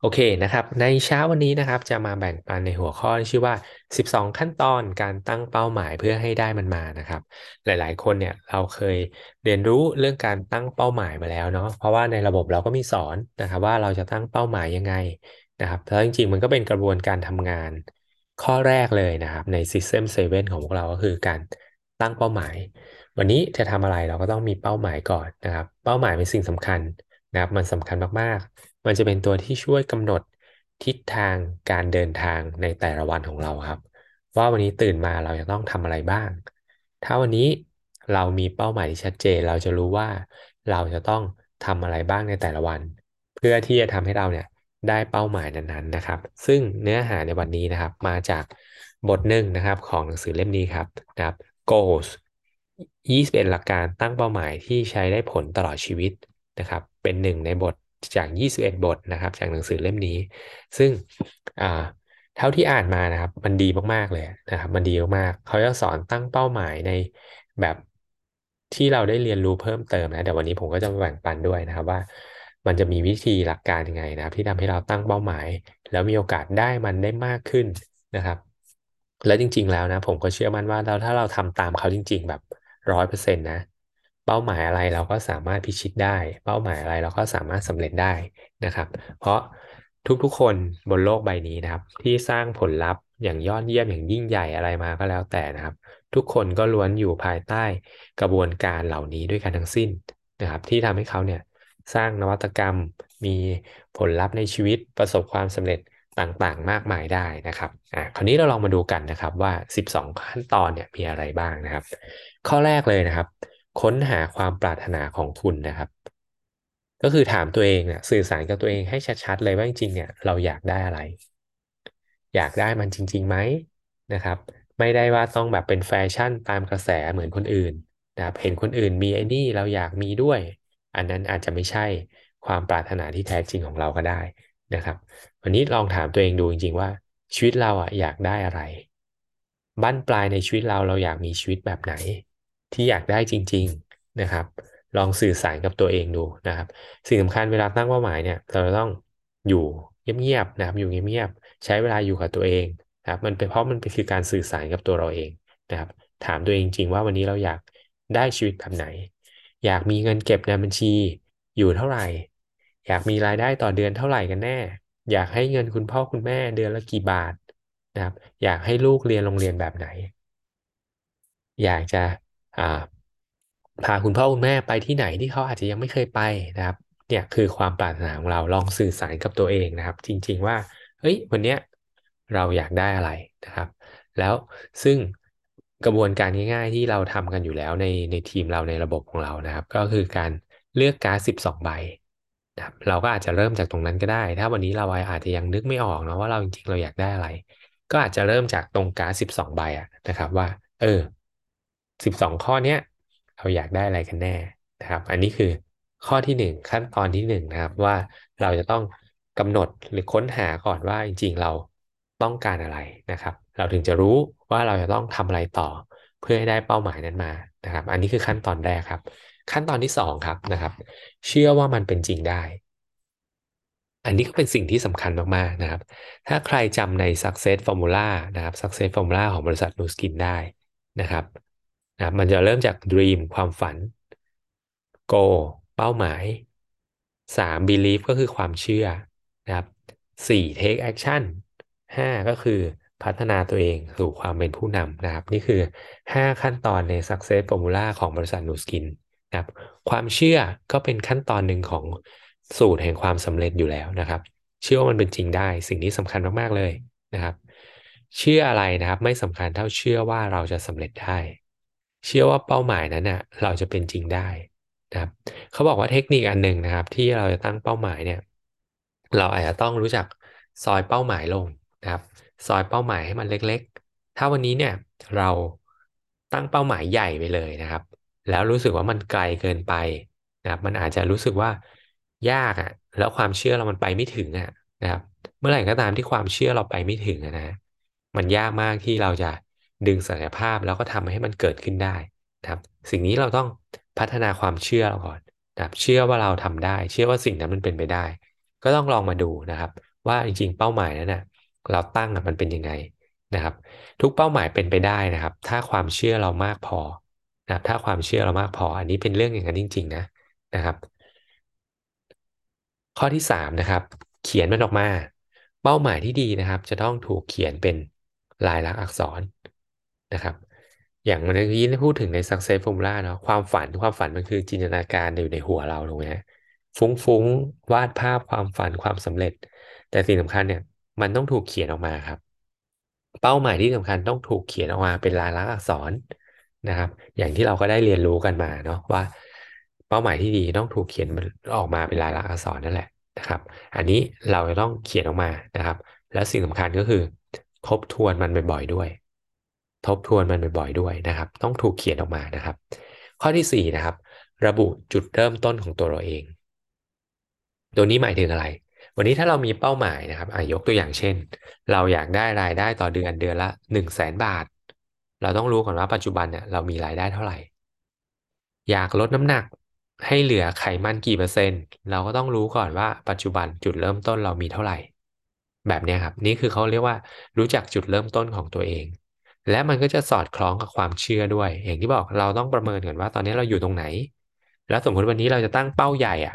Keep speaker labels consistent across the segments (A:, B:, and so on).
A: โอเคนะครับ ในเช้าวันนี้นะครับจะมาแบ่งปันในหัวข้อที่ชื่อว่า 12 ขั้นตอนการตั้งเป้าหมายเพื่อให้ได้มันมานะครับ หลายๆ คนเนี่ยเราเคยเรียนรู้เรื่องการตั้งเป้าหมายมาแล้วเนาะเพราะว่าในระบบเราก็มีสอนนะครับว่าเราจะตั้งเป้าหมายยังไงนะครับแล้วจริงๆ มันก็เป็นกระบวนการทำงาน ข้อแรกเลยนะครับใน System 7 ของพวกเราก็คือการตั้งเป้าหมาย วันนี้จะทำอะไรเราก็ต้องมีเป้าหมายก่อนนะครับ เป้าหมายเป็นสิ่งสำคัญนะครับมันสำคัญมากๆ มันจะเป็นตัวที่ช่วยกำหนดทิศทางการเดินทางในแต่ละวันของเราครับ ว่าวันนี้ตื่นมาเราจะต้องทำอะไรบ้าง ถ้าวันนี้เรามีเป้าหมายที่ชัดเจน เราจะรู้ว่าเราจะต้องทำอะไรบ้างในแต่ละวัน เพื่อที่จะทำให้เราเนี่ยได้เป้าหมายนั้นๆนะครับ ซึ่งเนื้อหาในวันนี้นะครับ มาจากบทหนึ่งนะครับของหนังสือเล่มนี้ครับนะครับ goals 21 หลักการตั้งเป้าหมายที่ใช้ได้ผลตลอดชีวิตนะครับ เป็นหนึ่งในบท จาก 21 บทนะครับ จากหนังสือเล่มนี้ ซึ่งเท่าที่อ่านมานะครับ มันดีมากๆเลยนะครับ มันดีมากๆเขาจะสอนตั้งเป้าหมายในแบบที่เราได้เรียนรู้เพิ่มเติมนะเดี๋ยววันนี้ผมก็จะมาแบ่งปันด้วยนะครับว่ามันจะมีวิธีหลักการยังไงนะครับ ที่ทำให้เราตั้งเป้าหมาย แล้วมีโอกาสได้มันได้มากขึ้นนะครับ แล้วจริง ๆ แล้วนะ ผมก็เชื่อมั่นว่าเราถ้าเราทำตามเขาจริง ๆ แบบร้อยเปอร์เซ็นต์นะ เป้าหมายอะไรเราก็สามารถพิชิตได้ เป้าหมายอะไรเราก็สามารถสำเร็จได้นะครับ เพราะทุกๆ คนบนโลกใบนี้นะครับ ที่สร้างผลลัพธ์อย่างยอดเยี่ยมอย่างยิ่งใหญ่อะไรมาก็แล้วแต่นะครับ ทุกคนก็ล้วนอยู่ภายใต้กระบวนการเหล่านี้ด้วยกันทั้งสิ้นนะครับ ที่ทำให้เขาเนี่ยสร้างนวัตกรรมมีผลลัพธ์ในชีวิตประสบความสำเร็จต่างๆ มากมายได้นะครับอะคราวนี้เราลองมาดูกันนะครับว่า 12 ขั้นตอนเนี่ยมีอะไรบ้างนะครับ ข้อแรกเลยนะครับ ค้นหาความปรารถนาของคุณนะครับ ก็คือถามตัวเองเนี่ยสื่อสารกับตัวเองให้ชัดๆเลยว่าจริงๆเนี่ยเราอยากได้อะไร อยากได้มันจริงๆไหมนะครับ ไม่ได้ว่าต้องแบบเป็นแฟชั่นตามกระแสเหมือนคนอื่นนะครับเห็นคนอื่นมีไอ้นี่เราอยากมีด้วย อันนั้นอาจจะไม่ใช่ความปรารถนาที่แท้จริงของเราก็ได้นะครับ วันนี้ลองถามตัวเองดูจริงๆว่าชีวิตเราอะอยากได้อะไร บั้นปลายในชีวิตเราเราอยากมีชีวิตแบบไหน ที่อยากได้จริง ๆนะครับ ลองสื่อสารกับตัวเองดูนะครับสิ่งสำคัญเวลาตั้งเป้าหมายเนี่ยเราต้องอยู่เงียบๆนะครับอยู่เงียบๆใช้เวลาอยู่กับตัวเองนะครับมันเป็นเพราะมันเป็นคือการสื่อสารกับตัวเราเองนะครับ ถามตัวเองจริงว่าวันนี้เราอยากได้ชีวิตแบบไหน อยากมีเงินเก็บในบัญชีอยู่เท่าไหร่ อยากมีรายได้ต่อเดือนเท่าไหร่กันแน่ อยากให้เงินคุณพ่อคุณแม่เดือนละกี่บาทนะครับ อยากให้ลูกเรียนโรงเรียนแบบไหน อยากจะ พาคุณพ่อคุณแม่ไปที่ไหนที่เขาอาจจะยังไม่เคยไปนะครับเนี่ยคือความปรารถนาของเราลองสื่อสารกับตัวเองนะครับ จริง ๆ ว่าเฮ้ยวันเนี้ยเราอยากได้อะไรนะครับ แล้วซึ่งกระบวนการง่ายๆที่เราทำกันอยู่แล้วในในทีมเราในระบบของเรานะครับ ก็คือการเลือกการ์ด12 ใบนะครับเราก็อาจจะเริ่มจากตรงนั้นก็ได้ ถ้าวันนี้เราอาจจะยังนึกไม่ออกนะว่าเราจริงๆเราอยากได้อะไร ก็อาจจะเริ่มจากตรงการ์ด12 ใบอะนะครับว่า เออ 12 ข้อเนี้ยเราอยากได้อะไรกันแน่นะครับ อันนี้คือข้อที่หนึ่งขั้นตอนที่หนึ่งนะครับว่าเราจะต้องกำหนดหรือค้นหาก่อนว่าจริงๆเราต้องการอะไรนะครับ เราถึงจะรู้ว่าเราจะต้องทำอะไรต่อ เพื่อให้ได้เป้าหมายนั้นมานะครับ อันนี้คือขั้นตอนแรกครับ ขั้นตอนที่สองครับนะครับ เชื่อว่ามันเป็นจริงได้ อันนี้ก็เป็นสิ่งที่สำคัญมากๆนะครับ ถ้าใครจำใน success formula นะครับ success formula ของบริษัท Nu Skin ได้นะครับ นะมันจะเริ่มจาก dream ความฝัน GO เป้าหมาย 3 belief ก็คือความเชื่อนะครับ 4 take action 5 ก็คือพัฒนาตัวเองสู่ความเป็นผู้นำนะครับ นี่คือ 5 ขั้นตอนใน success formula ของบริษัท Nu Skin นะครับความเชื่อก็เป็นขั้นตอนหนึ่งของสูตรแห่งความสำเร็จอยู่แล้วนะครับ เชื่อว่ามันเป็นจริงได้ สิ่งนี้สำคัญมาก ๆ เลยนะครับ เชื่ออะไรนะครับ ไม่สำคัญเท่าเชื่อว่าเราจะสำเร็จได้ เชื่อว่าเป้าหมายนั้นนะเราจะเป็นจริงได้นะครับเขาบอกว่าเทคนิคอันหนึ่งนะครับ ที่เราจะตั้งเป้าหมายเนี่ย เราอาจจะต้องรู้จักซอยเป้าหมายลงนะครับ ซอยเป้าหมายให้มันเล็ก ๆ ถ้าวันนี้เนี่ยเราตั้งเป้าหมายใหญ่ไปเลยนะครับ แล้วรู้สึกว่ามันไกลเกินไปนะครับ มันอาจจะรู้สึกว่ายากอะ แล้วความเชื่อเรามันไปไม่ถึงอะนะครับ เมื่อไหร่ก็ตามที่ความเชื่อเราไปไม่ถึงนะ มันยากมากที่เราจะ ดึงศักยภาพแล้วก็ทำให้มันเกิดขึ้นได้นะครับ สิ่งนี้เราต้องพัฒนาความเชื่อเราก่อนนะครับเชื่อว่าเราทำได้ เชื่อว่าสิ่งนั้นมันเป็นไปได้ ก็ต้องลองมาดูนะครับ ว่าจริงๆเป้าหมายนั้นนะเราตั้งมันเป็นยังไงนะครับ ทุกเป้าหมายเป็นไปได้นะครับ ถ้าความเชื่อเรามากพอนะครับ ถ้าความเชื่อเรามากพอ อันนี้เป็นเรื่องอย่างนั้นจริง ๆ นะนะครับ ข้อที่สามนะครับ เขียนมันออกมา เป้าหมายที่ดีนะครับ จะต้องถูกเขียนเป็นลายลักษณ์อักษร นะครับ อย่างเมื่อกี้ได้พูดถึงใน success formula เนาะความฝันความฝันมันคือจินตนาการอยู่ในหัวเราถูกไหมฟุ้งๆวาดภาพความฝันความสำเร็จ แต่สิ่งสำคัญเนี่ย มันต้องถูกเขียนออกมาครับ เป้าหมายที่สำคัญต้องถูกเขียนออกมาเป็นลายลักษณ์อักษรนะครับ อย่างที่เราก็ได้เรียนรู้กันมาเนาะว่า เป้าหมายที่ดีต้องถูกเขียนออกมาเป็นลายลักษณ์อักษรนั่นแหละนะครับ อันนี้เราจะต้องเขียนออกมานะครับ แล้วสิ่งสำคัญก็คือทบทวนมันบ่อยๆด้วย ทบทวนมันบ่อยๆด้วยนะครับ ต้องถูกเขียนออกมานะครับ ข้อที่สี่นะครับ ระบุจุดเริ่มต้นของตัวเราเอง ตัวนี้หมายถึงอะไร วันนี้ถ้าเรามีเป้าหมายนะครับยกตัวอย่างเช่น เราอยากได้รายได้ต่อเดือนเดือนละหนึ่งแสนบาท เราต้องรู้ก่อนว่าปัจจุบันเนี่ยเรามีรายได้เท่าไหร่ อยากลดน้ำหนักให้เหลือไขมันกี่เปอร์เซ็นต์ เราก็ต้องรู้ก่อนว่าปัจจุบันจุดเริ่มต้นเรามีเท่าไหร่ แบบนี้ครับ นี่คือเขาเรียกว่ารู้จักจุดเริ่มต้นของตัวเอง และมันก็จะสอดคล้องกับความเชื่อด้วย อย่างที่บอกเราต้องประเมินก่อนว่า ตอนนี้เราอยู่ตรงไหน แล้วสมมติวันนี้เราจะตั้งเป้าใหญ่อะ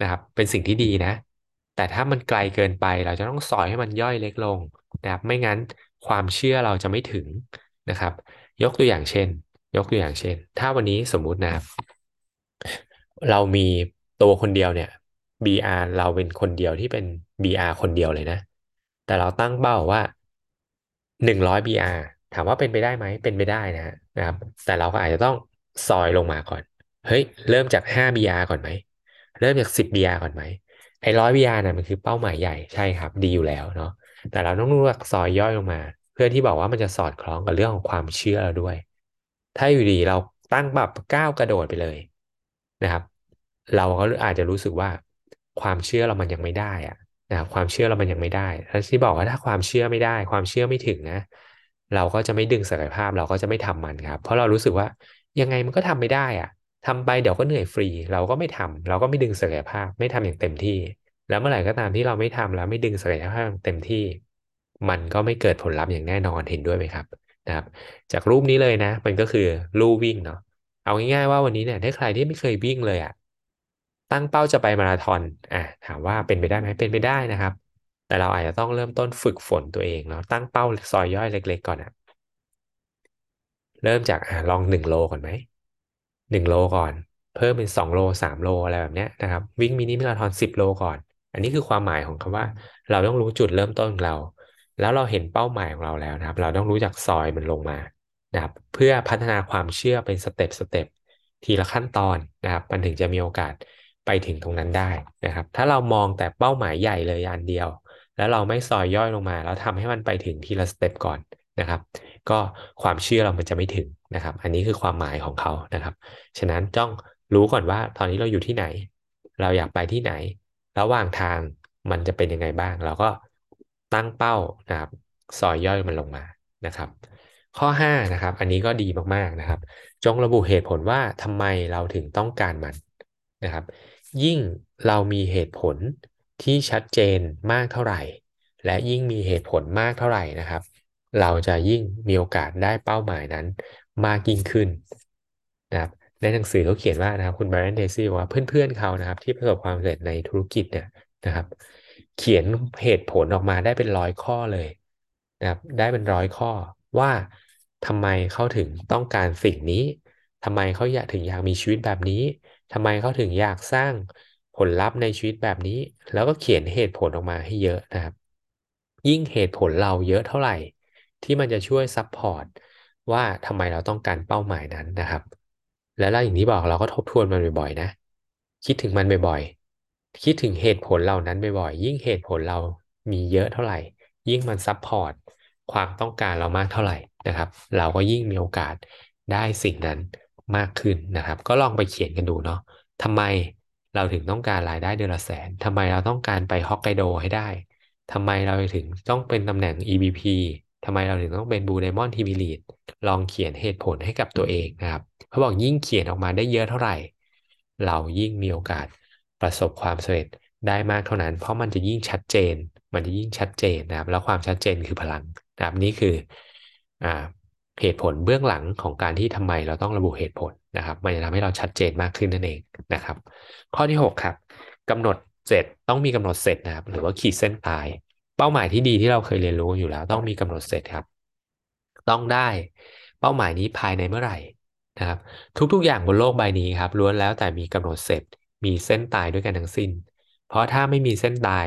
A: นะครับ เป็นสิ่งที่ดีนะ แต่ถ้ามันไกลเกินไปเราจะต้องสอยให้มันย่อยเล็กลงนะครับไม่งั้นความเชื่อเราจะไม่ถึงนะครับ ยกตัวอย่างเช่น ยกตัวอย่างเช่น ถ้าวันนี้สมมุตินะครับ เรามีตัวคนเดียวเนี่ย BR เราเป็นคนเดียวที่เป็น BR คนเดียวเลยนะ แต่เราตั้งเป้าว่าหนึ่งร้อย BR ถามว่าเป็นไปได้ไหมเป็นไปได้นะนะครับ แต่เราก็อาจจะต้องซอยลงมาก่อน เฮ้ย เริ่มจากห้า BR ก่อนไหม เริ่มจากสิบ BR ก่อนไหม ไอ้ร้อย BR น่ะมันคือเป้าหมายใหญ่ใช่ครับ ดีอยู่แล้วเนาะ แต่เราต้องรู้จักซอยย่อยลงมา เพื่อที่บอกว่ามันจะสอดคล้องกับเรื่องของความเชื่อเราด้วย ถ้าอยู่ดีเราตั้งแบบก้าวกระโดดไปเลยนะครับ เราก็อาจจะรู้สึกว่าความเชื่อเรามันยังไม่ได้อะนะครับความเชื่อเรามันยังไม่ได้ แล้วที่บอกว่าถ้าความเชื่อไม่ได้ ความเชื่อไม่ถึงนะ เราก็จะไม่ดึงศักยภาพเราก็จะไม่ทำมันครับ เพราะเรารู้สึกว่ายังไงมันก็ทำไม่ได้อะทำไปเดี๋ยวก็เหนื่อยฟรี เราก็ไม่ทำเราก็ไม่ดึงศักยภาพ ไม่ทำอย่างเต็มที่ แล้วเมื่อไหร่ก็ตามที่เราไม่ทำแล้วไม่ดึงศักยภาพเต็มที่ มันก็ไม่เกิดผลลัพธ์อย่างแน่นอนเห็นด้วยไหมครับนะครับ จากรูปนี้เลยนะ มันก็คือลู่วิ่งเนาะเอาง่ายๆว่าวันนี้เนี่ยถ้าใครที่ไม่เคยวิ่งเลยอะตั้งเป้าจะไปมาราธอนอะถามว่าเป็นไปได้ไหมเป็นไปได้นะครับ แต่เราอาจจะต้องเริ่มต้นฝึกฝนตัวเองเนาะตั้งเป้าซอยย่อยเล็ก ๆ ก่อนอะเริ่มจากลองหนึ่งโลก่อนไหมหนึ่งโลก่อน เพิ่มเป็นสองโลสามโลอะไรแบบนี้นะครับ วิ่งมินิมาราธอนสิบโลก่อน อันนี้คือความหมายของคำว่า เราต้องรู้จุดเริ่มต้นของเรา แล้วเราเห็นเป้าหมายของเราแล้วนะครับ เราต้องรู้จักซอยมันลงมานะครับ เพื่อพัฒนาความเชื่อเป็น step step ทีละขั้นตอนนะครับ มันถึงจะมีโอกาสไปถึงตรงนั้นได้นะครับ ถ้าเรามองแต่เป้าหมายใหญ่เลยอันเดียว แล้วเราไม่ซอยย่อยลงมา แล้วทำให้มันไปถึงทีละ step ก่อนนะครับ ก็ความเชื่อเรามันจะไม่ถึงนะครับ อันนี้คือความหมายของเขานะครับ ฉะนั้นต้องรู้ก่อนว่าตอนนี้เราอยู่ที่ไหน เราอยากไปที่ไหน ระหว่างทางมันจะเป็นยังไงบ้าง เราก็ตั้งเป้านะครับซอยย่อยมันลงมานะครับ ข้อ5นะครับ อันนี้ก็ดีมากๆนะครับ จงระบุเหตุผลว่าทำไมเราถึงต้องการมันนะครับ ยิ่งเรามีเหตุผล ที่ชัดเจนมากเท่าไหร่ และยิ่งมีเหตุผลมากเท่าไหร่นะครับ เราจะยิ่งมีโอกาสได้เป้าหมายนั้นมากยิ่งขึ้นนะครับในหนังสือเขาเขียนว่านะครับคุณแบรนด์เดซี่ว่าเพื่อนๆเขานะครับ ที่ประสบความสำเร็จในธุรกิจเนี่ยนะครับ เขียนเหตุผลออกมาได้เป็นร้อยข้อเลยนะครับได้เป็นร้อยข้อว่าทำไมเขาถึงต้องการสิ่งนี้ทำไมเขาอยากถึงอยากมีชีวิตแบบนี้ทำไมเขาถึงอยากสร้าง ผลลัพธ์ในชีวิตแบบนี้ แล้วก็เขียนเหตุผลออกมาให้เยอะนะครับ ยิ่งเหตุผลเราเยอะเท่าไหร่ ที่มันจะช่วย support ว่าทำไมเราต้องการเป้าหมายนั้นนะครับแล้วอย่างที่บอกเราก็ทบทวนมันบ่อยๆนะ คิดถึงมันบ่อยๆ คิดถึงเหตุผลเหล่านั้นบ่อยๆ ยิ่งเหตุผลเรามีเยอะเท่าไหร่ ยิ่งมัน support ความต้องการเรามากเท่าไหร่นะครับ เราก็ยิ่งมีโอกาสได้สิ่งนั้นมากขึ้นนะครับ ก็ลองไปเขียนกันดูเนาะทำไม เราถึงต้องการรายได้เดือนละแสนทำไมเราต้องการไปฮอกไกโดให้ได้ทำไมเราถึงต้องเป็นตำแหน่ง EVP ทำไมเราถึงต้องเป็นบูไดมอนทีวีลีดลองเขียนเหตุผลให้กับตัวเองนะครับเขาบอกยิ่งเขียนออกมาได้เยอะเท่าไหร่ เรายิ่งมีโอกาสประสบความสำเร็จได้มากเท่านั้น เพราะมันจะยิ่งชัดเจน มันจะยิ่งชัดเจนนะครับ แล้วความชัดเจนคือพลังนะครับนี่คืออ่า เหตุผลเบื้องหลังของการที่ทำไมเราต้องระบุเหตุผลนะครับ มันจะทำให้เราชัดเจนมากขึ้นนั่นเองนะครับ ข้อที่ 6 ครับกำหนดเสร็จต้องมีกำหนดเสร็จนะครับ หรือว่าขีดเส้นตาย เป้าหมายที่ดีที่เราเคยเรียนรู้อยู่แล้ว ต้องมีกำหนดเสร็จครับ ต้องได้เป้าหมายนี้ภายในเมื่อไหร่นะครับ ทุกๆ อย่างบนโลกใบนี้ครับล้วนแล้วแต่มีกำหนดเสร็จ มีเส้นตายด้วยกันทั้งสิ้น เพราะถ้าไม่มีเส้นตาย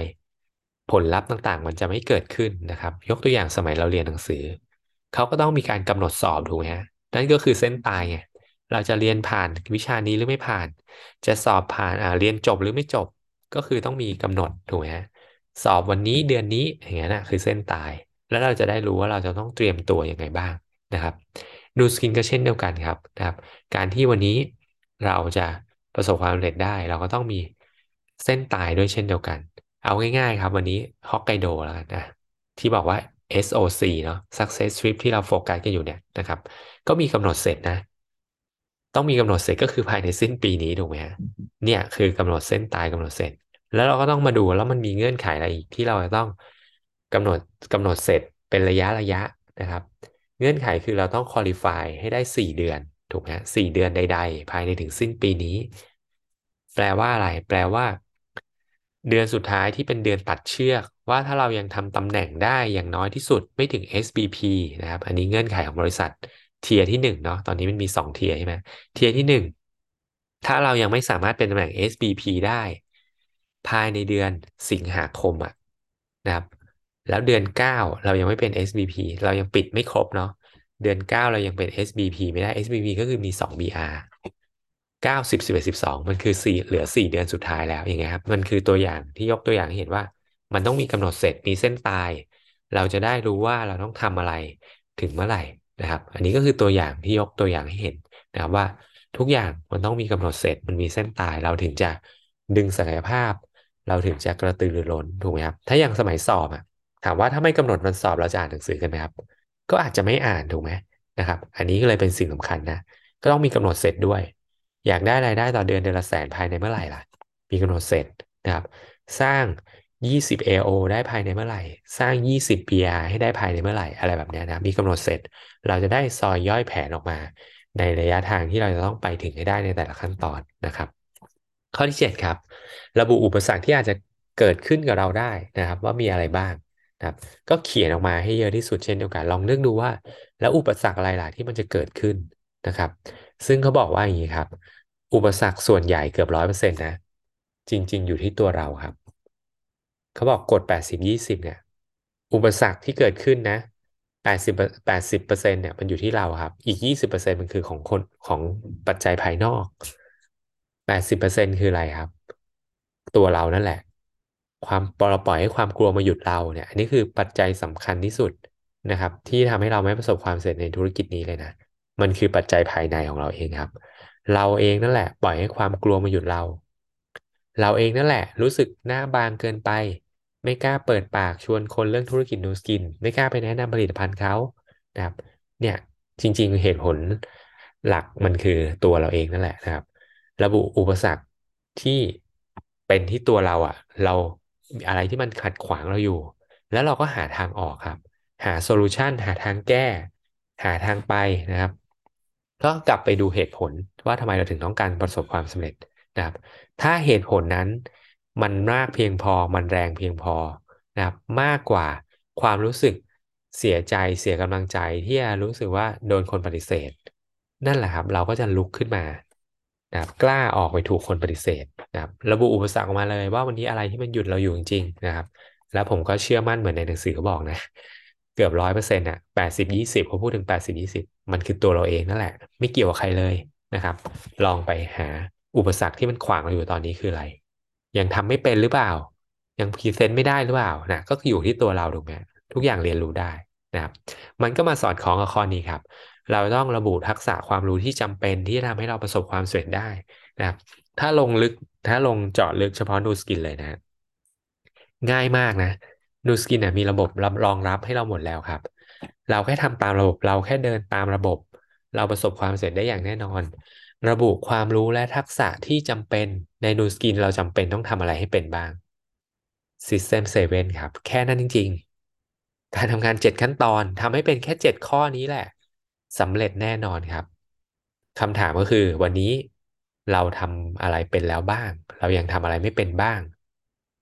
A: ผลลัพธ์ต่างๆ มันจะไม่เกิดขึ้นนะครับ ยกตัวอย่างสมัยเราเรียนหนังสือ เขาก็ต้องมีการกำหนดสอบถูกไหมฮะนั่นก็คือเส้นตายไงเราจะเรียนผ่านวิชานี้หรือไม่ผ่าน จะสอบผ่านอ่าเรียนจบหรือไม่จบก็คือต้องมีกำหนดถูกไหมฮะสอบวันนี้เดือนนี้อย่างเงี้ยนะคือเส้นตาย แล้วเราจะได้รู้ว่าเราจะต้องเตรียมตัวยังไงบ้างนะครับดูสกินก็เช่นเดียวกันครับนะครับ การที่วันนี้เราจะประสบความสำเร็จได้ เราก็ต้องมีเส้นตายด้วยเช่นเดียวกัน เอาง่ายๆครับ วันนี้ฮอกไกโดแล้วกันนะที่บอกว่า SOC เนาะ Success Trip ที่เราโฟกัสกันอยู่เนี่ยนะครับ ก็มีกำหนดเสร็จนะ ต้องมีกำหนดเสร็จก็คือภายในสิ้นปีนี้ถูกไหมฮะเนี่ยคือกำหนดเส้นตายกำหนดเสร็จ แล้วเราก็ต้องมาดูแล้วมันมีเงื่อนไขอะไรอีกที่เราจะต้องกำหนดกำหนดเสร็จเป็นระยะระยะนะครับ เงื่อนไขคือเราต้องคุริฟายให้ได้สี่เดือนถูกไหมสี่เดือนใด ๆ ภายในถึงสิ้นปีนี้ แปลว่าอะไร แปลว่า เดือนสุดท้ายที่เป็นเดือนตัดเชือก ว่าถ้าเรายังทำตำแหน่งได้อย่างน้อยที่สุดไม่ถึง SBP นะครับ อันนี้เงื่อนไขของบริษัทเทียที่หนึ่งเนาะตอนนี้มันมีสองเทียใช่ไหมเทียที่หนึ่งถ้าเรายังไม่สามารถเป็นตำแหน่ง SBP ได้ ภายในเดือนสิงหาคมอะนะครับ แล้วเดือนเก้าเรายังไม่เป็น SBP เรายังปิดไม่ครบเนาะเดือนเก้าเรายังเป็น SBP ไม่ได้ SBP ก็คือมีสอง BR เก้าสิบสิบเอ็ดสิบสองมันคือสี่เหลือสี่เดือนสุดท้ายแล้วอย่างเงี้ยครับ มันคือตัวอย่างที่ยกตัวอย่างให้เห็นว่า มันต้องมีกำหนดเสร็จมีเส้นตาย เราจะได้รู้ว่าเราต้องทำอะไรถึงเมื่อไหร่นะครับ อันนี้ก็คือตัวอย่างที่ยกตัวอย่างให้เห็นนะครับว่าทุกอย่างมันต้องมีกำหนดเสร็จมันมีเส้นตาย เราถึงจะดึงศักยภาพ เราถึงจะกระตือรือร้นถูกไหมครับ ถ้าอย่างสมัยสอบอะถามว่าถ้าไม่กำหนดวันสอบเราจะอ่านหนังสือกันไหมครับ ก็อาจจะไม่อ่านถูกไหมนะครับ อันนี้ก็เลยเป็นสิ่งสำคัญนะก็ต้องมีกำหนดเสร็จด้วย อยากได้รายได้ต่อเดือนเดือนละแสนภายในเมื่อไหร่ล่ะ มีกำหนดเสร็จนะครับ สร้าง 20 AO ได้ภายในเมื่อไหร่ สร้าง 20 PR ให้ได้ภายในเมื่อไหร่ อะไรแบบนี้นะ มีกำหนดเสร็จ เราจะได้ซอยย่อยแผนออกมา ในระยะทางที่เราจะต้องไปถึงให้ได้ในแต่ละขั้นตอนนะครับ ข้อที่ 7 ครับ ระบุอุปสรรคที่อาจจะเกิดขึ้นกับเราได้นะครับ ว่ามีอะไรบ้างนะครับก็เขียนออกมาให้เยอะที่สุดเช่นเดียวกัน ลองนึกดูว่า แล้วอุปสรรคอะไรล่ะที่มันจะเกิดขึ้นนะครับ ซึ่งเขาบอกว่าอย่างนี้ครับ อุปสรรคส่วนใหญ่เกือบร้อยเปอร์เซ็นต์นะ จริง ๆ อยู่ที่ตัวเราครับ เขาบอกกฎแปดสิบยี่สิบเนี่ย อุปสรรคที่เกิดขึ้นนะแปดสิบแปดสิบเปอร์เซ็นเนี่ยมันอยู่ที่เราครับ อีกยี่สิบเปอร์เซ็นมันคือของคนของปัจจัยภายนอกแปดสิบเปอร์เซ็นคืออะไรครับ ตัวเรานั่นแหละ ความปล่อยปล่อยให้ความกลัวมาหยุดเราเนี่ย อันนี้คือปัจจัยสำคัญที่สุดนะครับ ที่ทำให้เราไม่ประสบความสำเร็จในธุรกิจนี้เลยนะ มันคือปัจจัยภายในของเราเองครับ เราเองนั่นแหละ ปล่อยให้ความกลัวมาหยุดเรา เราเองนั่นแหละ รู้สึกหน้าบางเกินไป ไม่กล้าเปิดปากชวนคนเรื่องธุรกิจนูสกิน ไม่กล้าไปแนะนำผลิตภัณฑ์เขานะครับ เนี่ยจริง ๆ เหตุผลหลักมันคือตัวเราเองนั่นแหละนะครับ ระบุอุปสรรคที่เป็นที่ตัวเราอะ่ะ เราอะไรที่มันขัดขวางเราอยู่ แล้วเราก็หาทางออกครับ หาโซลูชันหาทางแก้ หาทางไปนะครับก็กลับไปดูเหตุผลว่าทำไมเราถึงต้องการประสบความสำเร็จนะครับ ถ้าเหตุผลนั้น มันมากเพียงพอ มันแรงเพียงพอนะครับมากกว่าความรู้สึกเสียใจเสียกำลังใจที่รู้สึกว่าโดนคนปฏิเสธ นั่นแหละครับ เราก็จะลุกขึ้นมานะครับกล้าออกไปถูกคนปฏิเสธนะครับระบุอุปสรรคออกมาเลยว่าวันนี้อะไรที่มันหยุดเราอยู่จริงๆนะครับ แล้วผมก็เชื่อมั่นเหมือนในหนังสือเขาบอกนะ เกือบร้อยเปอร์เซ็นต์อะแปดสิบยี่สิบเขาพูดถึงแปดสิบยี่สิบมันคือตัวเราเองนั่นแหละ ไม่เกี่ยวกับใครเลยนะครับ ลองไปหาอุปสรรคที่มันขวางเราอยู่ตอนนี้คืออะไร ยังทำไม่เป็นหรือเปล่า ยัง present ไม่ได้หรือเปล่านะก็คืออยู่ที่ตัวเราถูกไหมทุกอย่างเรียนรู้ได้นะครับมันก็มาสอดคล้องกับข้อนี้ครับ เราต้องระบุทักษะความรู้ที่จำเป็นที่จะทำให้เราประสบความสำเร็จได้นะครับ ถ้าลงลึกถ้าลงเจาะลึกเฉพาะ Nu Skin เลยนะ ง่ายมากนะ Nu Skin เนี่ยมีระบบรับรองรับให้เราหมดแล้วครับ เราแค่ทำตามระบบเราแค่เดินตามระบบ เราประสบความสำเร็จได้อย่างแน่นอน ระบุความรู้และทักษะที่จำเป็นในดูสกินเราจำเป็นต้องทำอะไรให้เป็นบ้าง System 7 ครับ แค่นั้นจริง ๆ การทำงานเจ็ดขั้นตอนทำให้เป็นแค่เจ็ดข้อนี้แหละสำเร็จแน่นอนครับคำถามก็คือวันนี้เราทำอะไรเป็นแล้วบ้าง เรายังทำอะไรไม่เป็นบ้าง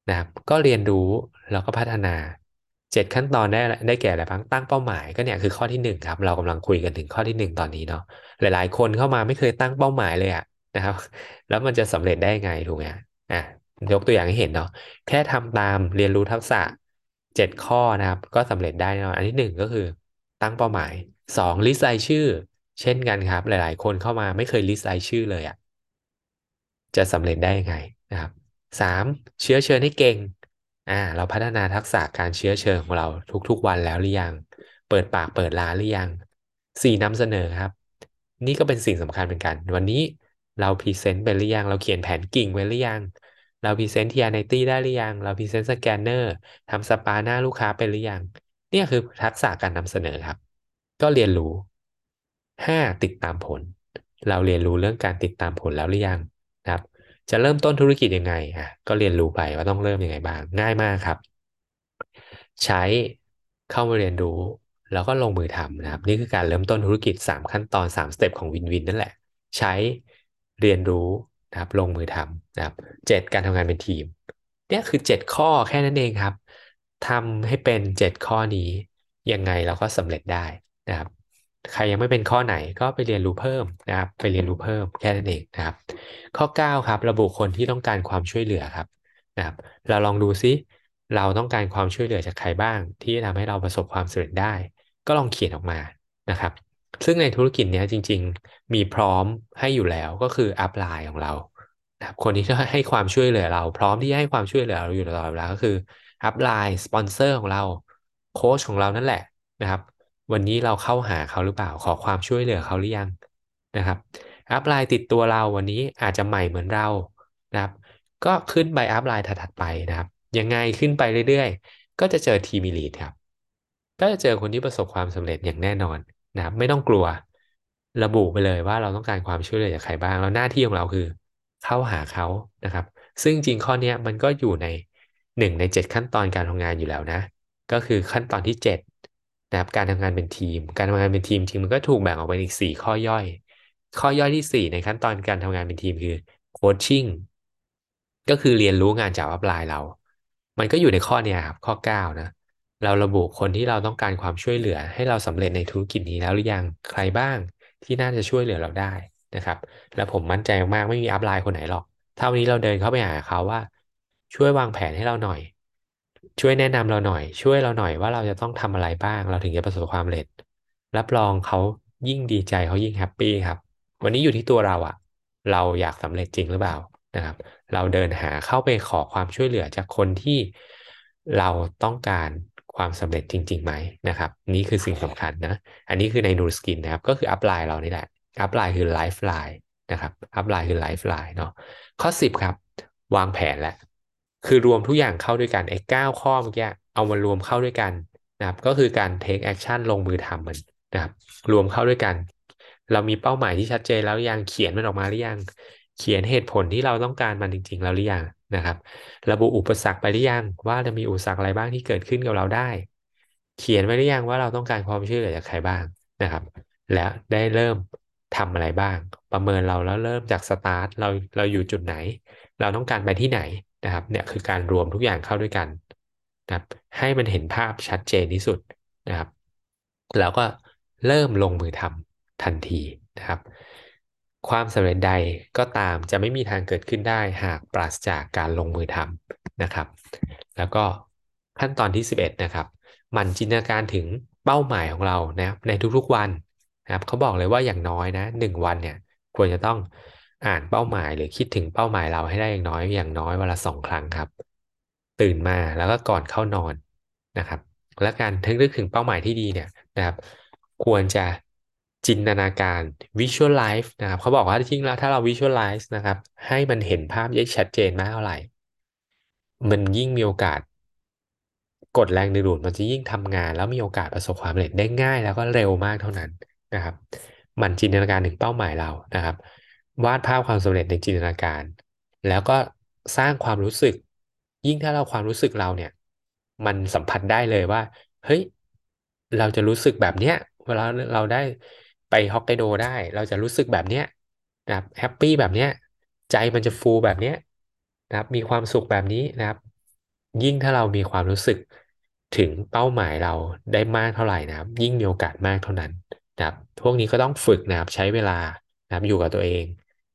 A: นะครับ ก็เรียนรู้แล้วก็พัฒนา เจ็ดขั้นตอนได้ได้แก่อะไรบ้างตั้งเป้าหมายก็เนี่ยคือข้อที่หนึ่งครับ เรากำลังคุยกันถึงข้อที่หนึ่งตอนนี้เนาะหลาย ๆ คนเข้ามาไม่เคยตั้งเป้าหมายเลยอะนะครับ แล้วมันจะสำเร็จได้ไงถูกไหมอะยกตัวอย่างให้เห็นเนาะแค่ทำตามเรียนรู้ทักษะเจ็ดข้อนะครับ ก็สำเร็จได้เนาะอันที่หนึ่งก็คือ ตั้งเป้าหมายสองลิสต์รายชื่อ เช่นกันครับ หลาย ๆ คนเข้ามาไม่เคยลิสต์รายชื่อเลยอะจะสำเร็จได้ยังไงนะครับสามเชื้อเชิญให้เก่ง อ่าเราพัฒนาทักษะการเชื้อเชิญของเราทุกๆวันแล้วหรือยัง เปิดปากเปิดร้านหรือยังสี่นำเสนอครับ นี่ก็เป็นสิ่งสำคัญเหมือนกัน วันนี้เรา present ไปหรือยัง เราเขียนแผนกิ่งไว้หรือยัง เรา present TR90 ได้หรือยัง เรา present scanner ทำสปาหน้าลูกค้าไปหรือยัง เนี่ยคือทักษะการนำเสนอครับ ก็เรียนรู้ห้าติดตามผล เราเรียนรู้เรื่องการติดตามผลแล้วหรือยัง จะเริ่มต้นธุรกิจยังไงอะก็เรียนรู้ไปว่าต้องเริ่มยังไงบ้าง ง่ายมากครับ ใช้เข้ามาเรียนรู้ แล้วก็ลงมือทำนะครับ นี่คือการเริ่มต้นธุรกิจ 3 ขั้นตอน 3 สเต็ปของวินวินนั่นแหละ ใช้เรียนรู้นะครับ ลงมือทำนะครับเจ็ดการทำงานเป็นทีมเนี่ยคือเจ็ดข้อแค่นั้นเองครับทำให้เป็นเจ็ดข้อนี้ยังไงเราก็สำเร็จได้นะครับ ใครยังไม่เป็นข้อไหนก็ไปเรียนรู้เพิ่มนะครับ ไปเรียนรู้เพิ่มแค่นั้นเองนะครับ ข้อ 9 ครับ ระบุคนที่ต้องการความช่วยเหลือครับนะครับ เราลองดูซิเราต้องการความช่วยเหลือจากใครบ้าง ที่ทำให้เราประสบความสำเร็จได้ ก็ลองเขียนออกมานะครับ ซึ่งในธุรกิจนี้จริง ๆ มีพร้อมให้อยู่แล้วก็คืออัพไลน์ของเรานะครับคนที่ให้ความช่วยเหลือเรา พร้อมที่ให้ความช่วยเหลือเราอยู่ตลอดเวลาก็คือupline สปอนเซอร์ของเราโค้ชของเรานั่นแหละนะครับ วันนี้เราเข้าหาเขาหรือเปล่าขอความช่วยเหลือเขาหรือยังนะครับ upline ติดตัวเราวันนี้อาจจะใหม่เหมือนเรานะครับ ก็ขึ้นไป upline ถัดๆไปนะครับ ยังไงขึ้นไปเรื่อยๆ ก็จะเจอ team lead ครับ ก็จะเจอคนที่ประสบความสำเร็จอย่างแน่นอนนะครับ ไม่ต้องกลัวระบุไปเลยว่าเราต้องการความช่วยเหลือจากใครบ้าง แล้วหน้าที่ของเราคือ เข้าหาเขานะครับ ซึ่งจริงข้อนี้มันก็อยู่ในหนึ่งในเจ็ดขั้นตอนการทำงานอยู่แล้วนะ ก็คือขั้นตอนที่เจ็ด นะครับการทำงานเป็นทีม การทำงานเป็นทีมจริงมันก็ถูกแบ่งออกเป็นอีกสี่ข้อย่อย ข้อย่อยที่สี่ในขั้นตอนการทำงานเป็นทีมคือโคชชิ่งก็คือเรียนรู้งานจากอัพไลน์เรา มันก็อยู่ในข้อเนี้ครับข้อ9นะเราระบุคนที่เราต้องการความช่วยเหลือ ให้เราสำเร็จในธุรกิจนี้แล้วหรือยังใครบ้างที่น่าจะช่วยเหลือเราได้นะครับ แล้วผมมั่นใจมากไม่มี upline คนไหนหรอกถ้าวันนี้เราเดินเข้าไปหาเขาว่า ช่วยวางแผนให้เราหน่อย ช่วยแนะนำเราหน่อย ช่วยเราหน่อยว่าเราจะต้องทำอะไรบ้าง เราถึงจะประสบความสำเร็จ รับรองเขายิ่งดีใจเขายิ่ง happy ครับ วันนี้อยู่ที่ตัวเราอะเราอยากสำเร็จจริงหรือเปล่านะครับ เราเดินหาเข้าไปขอความช่วยเหลือจากคนที่เราต้องการความสำเร็จจริงๆไหมนะครับ นี่คือสิ่งสำคัญนะ อันนี้คือใน Nu Skin นะครับ ก็คือ upline เรานี่แหละ upline คือ lifeline นะครับ upline คือ lifeline เนาะข้อสิบครับ วางแผนแหละ คือรวมทุกอย่างเข้าด้วยกันไอ้เก้าข้อเมื่อกี้เอามารวมเข้าด้วยกันนะครับ ก็คือการ take action ลงมือทำมันนะครับ รวมเข้าด้วยกัน เรามีเป้าหมายที่ชัดเจนแล้วยังเขียนมันออกมาหรือยัง เขียนเหตุผลที่เราต้องการมันจริง ๆ แล้วหรือยังนะครับ ระบุอุปสรรคไปหรือยังว่าจะมีอุปสรรคอะไรบ้างที่เกิดขึ้นกับเราได้ เขียนไว้หรือยังว่าเราต้องการความช่วยเหลือจากใครบ้างนะครับ แล้วได้เริ่มทำอะไรบ้าง ประเมินเราแล้วเริ่มจากสตาร์ทเราเราอยู่จุดไหน เราต้องการไปที่ไหน นะครับเนี่ยคือการรวมทุกอย่างเข้าด้วยกันนะครับให้มันเห็นภาพชัดเจนที่สุดนะครับ แล้วก็เริ่มลงมือทำทันทีนะครับ ความสำเร็จใดก็ตามจะไม่มีทางเกิดขึ้นได้หากปราศจากการลงมือทำนะครับ แล้วก็ขั้นตอนที่ 11 นะครับ มันจินตนาการถึงเป้าหมายของเรานะครับในทุกๆวันนะครับเขาบอกเลยว่าอย่างน้อยนะหนึ่งวันเนี่ยควรจะต้อง อ่านเป้าหมายหรือคิดถึงเป้าหมายเราให้ได้อย่างน้อยอย่างน้อยวันละสองครั้งครับ ตื่นมาแล้วก็ก่อนเข้านอนนะครับ และการทึกถึงเป้าหมายที่ดีเนี่ยนะครับ ควรจะจินตนาการ visualize นะครับเขาบอกว่าจริงแล้วถ้าเรา visualize นะครับ ให้มันเห็นภาพยิ่งชัดเจนมากเท่าไหร่ มันยิ่งมีโอกาส กดแรงดึงดูดมันจะยิ่งทำงาน แล้วมีโอกาสประสบความสำเร็จได้ง่าย แล้วก็เร็วมากเท่านั้นนะครับ มันจินตนาการถึงเป้าหมายเรานะครับ วาดภาพความสำเร็จในจินตนาการ แล้วก็สร้างความรู้สึก ยิ่งถ้าเราความรู้สึกเราเนี่ย มันสัมผัสได้เลยว่า เฮ้ย เราจะรู้สึกแบบเนี้ย เวลาเราได้ไปฮอกไกโดได้ เราจะรู้สึกแบบเนี้ยนะครับแฮปปี้แบบเนี้ย ใจมันจะฟูแบบเนี้ยนะครับ มีความสุขแบบนี้นะครับ ยิ่งถ้าเรามีความรู้สึกถึงเป้าหมายเราได้มากเท่าไหร่นะครับ ยิ่งมีโอกาสมากเท่านั้นนะครับ พวกนี้ก็ต้องฝึกนะครับ ใช้เวลา นะครับอยู่กับตัวเอง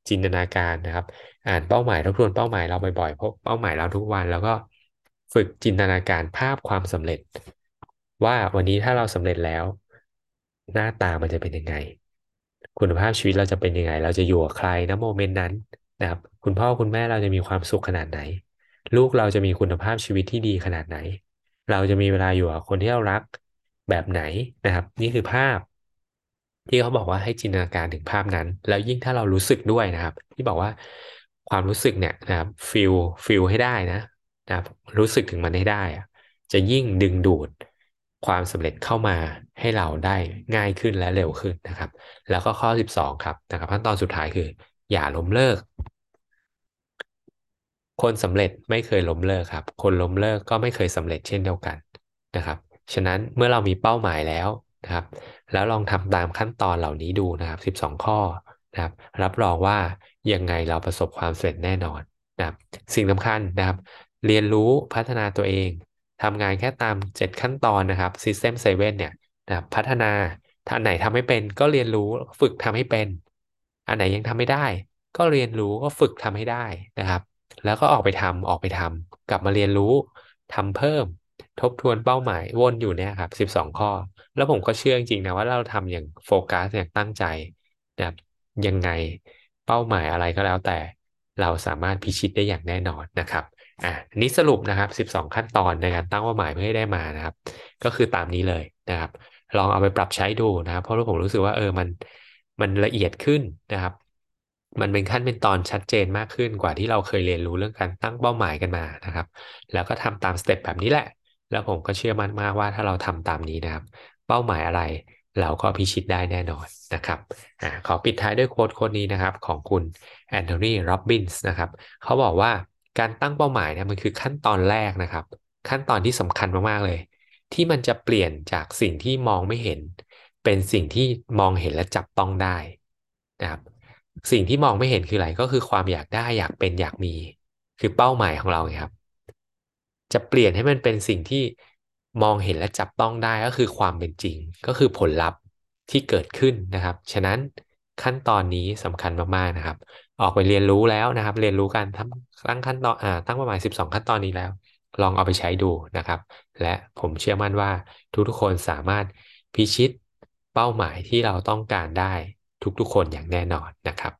A: จินตนาการนะครับ อ่านเป้าหมายทบทวนเป้าหมายเราบ่อยๆพบเป้าหมายเราทุกวัน แล้วก็ฝึกจินตนาการภาพความสำเร็จ ว่าวันนี้ถ้าเราสำเร็จแล้ว หน้าตามันจะเป็นยังไง คุณภาพชีวิตเราจะเป็นยังไง เราจะอยู่กับใครนะโมเมนต์นั้นนะครับ คุณพ่อคุณแม่เราจะมีความสุขขนาดไหน ลูกเราจะมีคุณภาพชีวิตที่ดีขนาดไหน เราจะมีเวลาอยู่กับคนที่เรารักแบบไหนนะครับ นี่คือภาพ ที่เขาบอกว่าให้จินตนาการถึงภาพนั้น แล้วยิ่งถ้าเรารู้สึกด้วยนะครับ ที่บอกว่าความรู้สึกเนี่ยนะครับ feel feel ให้ได้นะนะครับรู้สึกถึงมันให้ได้อะจะยิ่งดึงดูดความสำเร็จเข้ามาให้เราได้ง่ายขึ้นและเร็วขึ้นนะครับ แล้วก็ข้อ 12 ครับนะครับขั้นตอนสุดท้ายคือ อย่าล้มเลิก คนสำเร็จไม่เคยล้มเลิกครับ คนล้มเลิกก็ไม่เคยสำเร็จเช่นเดียวกันนะครับ ฉะนั้นเมื่อเรามีเป้าหมายแล้ว นะครับ แล้วลองทำตามขั้นตอนเหล่านี้ดูนะครับ 12 ข้อนะครับ รับรองว่ายังไงเราประสบความสำเร็จแน่นอนนะครับ สิ่งสำคัญนะครับ เรียนรู้พัฒนาตัวเองทำงานแค่ตาม 7 ขั้นตอนนะครับ System 7เนี่ยนะครับพัฒนาถ้าอันไหนทำไม่เป็นก็เรียนรู้ฝึกทำให้เป็น อันไหนยังทำไม่ได้ ก็เรียนรู้ก็ฝึกทำให้ได้นะครับ แล้วก็ออกไปทำออกไปทำกลับมาเรียนรู้ทำเพิ่ม ทบทวนเป้าหมายวนอยู่เนี่ยครับสิบสองข้อ แล้วผมก็เชื่อจริงๆนะว่าเราทำอย่างโฟกัสอย่างตั้งใจนะครับยังไงเป้าหมายอะไรก็แล้วแต่เราสามารถพิชิตได้อย่างแน่นอนนะครับอะนี้สรุปนะครับ 12 ขั้นตอนในการตั้งเป้าหมายเพื่อให้ได้มานะครับ ก็คือตามนี้เลยนะครับ ลองเอาไปปรับใช้ดูนะครับ เพราะผมรู้สึกว่าเออมันมันละเอียดขึ้นนะครับ มันเป็นขั้นเป็นตอนชัดเจนมากขึ้นกว่าที่เราเคยเรียนรู้เรื่องการตั้งเป้าหมายกันมานะครับ แล้วก็ทำตาม step แบบนี้แหละ แล้วผมก็เชื่อมั่นมากว่าถ้าเราทำตามนี้นะครับ เป้าหมายอะไรเราก็พิชิตได้แน่นอนนะครับอขอปิดท้ายด้วย quote quote นี้นะครับ ของคุณแอนโทนีโรบบินส์นะครับเขาบอกว่าการตั้งเป้าหมายเนี่ยมันคือขั้นตอนแรกนะครับ ขั้นตอนที่สำคัญมาก ๆ เลย ที่มันจะเปลี่ยนจากสิ่งที่มองไม่เห็น เป็นสิ่งที่มองเห็นและจับต้องได้นะครับสิ่งที่มองไม่เห็นคืออะไรก็คือความอยากได้อยากเป็นอยากมี คือเป้าหมายของเราครับ จะเปลี่ยนให้มันเป็นสิ่งที่มองเห็นและจับต้องได้ก็คือความเป็นจริง ก็คือผลลัพธ์ที่เกิดขึ้นนะครับ ฉะนั้นขั้นตอนนี้สำคัญมากๆนะครับ ออกไปเรียนรู้แล้วนะครับ เรียนรู้การทำตั้งขั้นตอนอ่าตั้งประมาณ 12 ขั้นตอนนี้แล้ว ลองเอาไปใช้ดูนะครับ และผมเชื่อมั่นว่าทุกๆคนสามารถพิชิตเป้าหมายที่เราต้องการได้ทุกๆคนอย่างแน่นอนนะครับ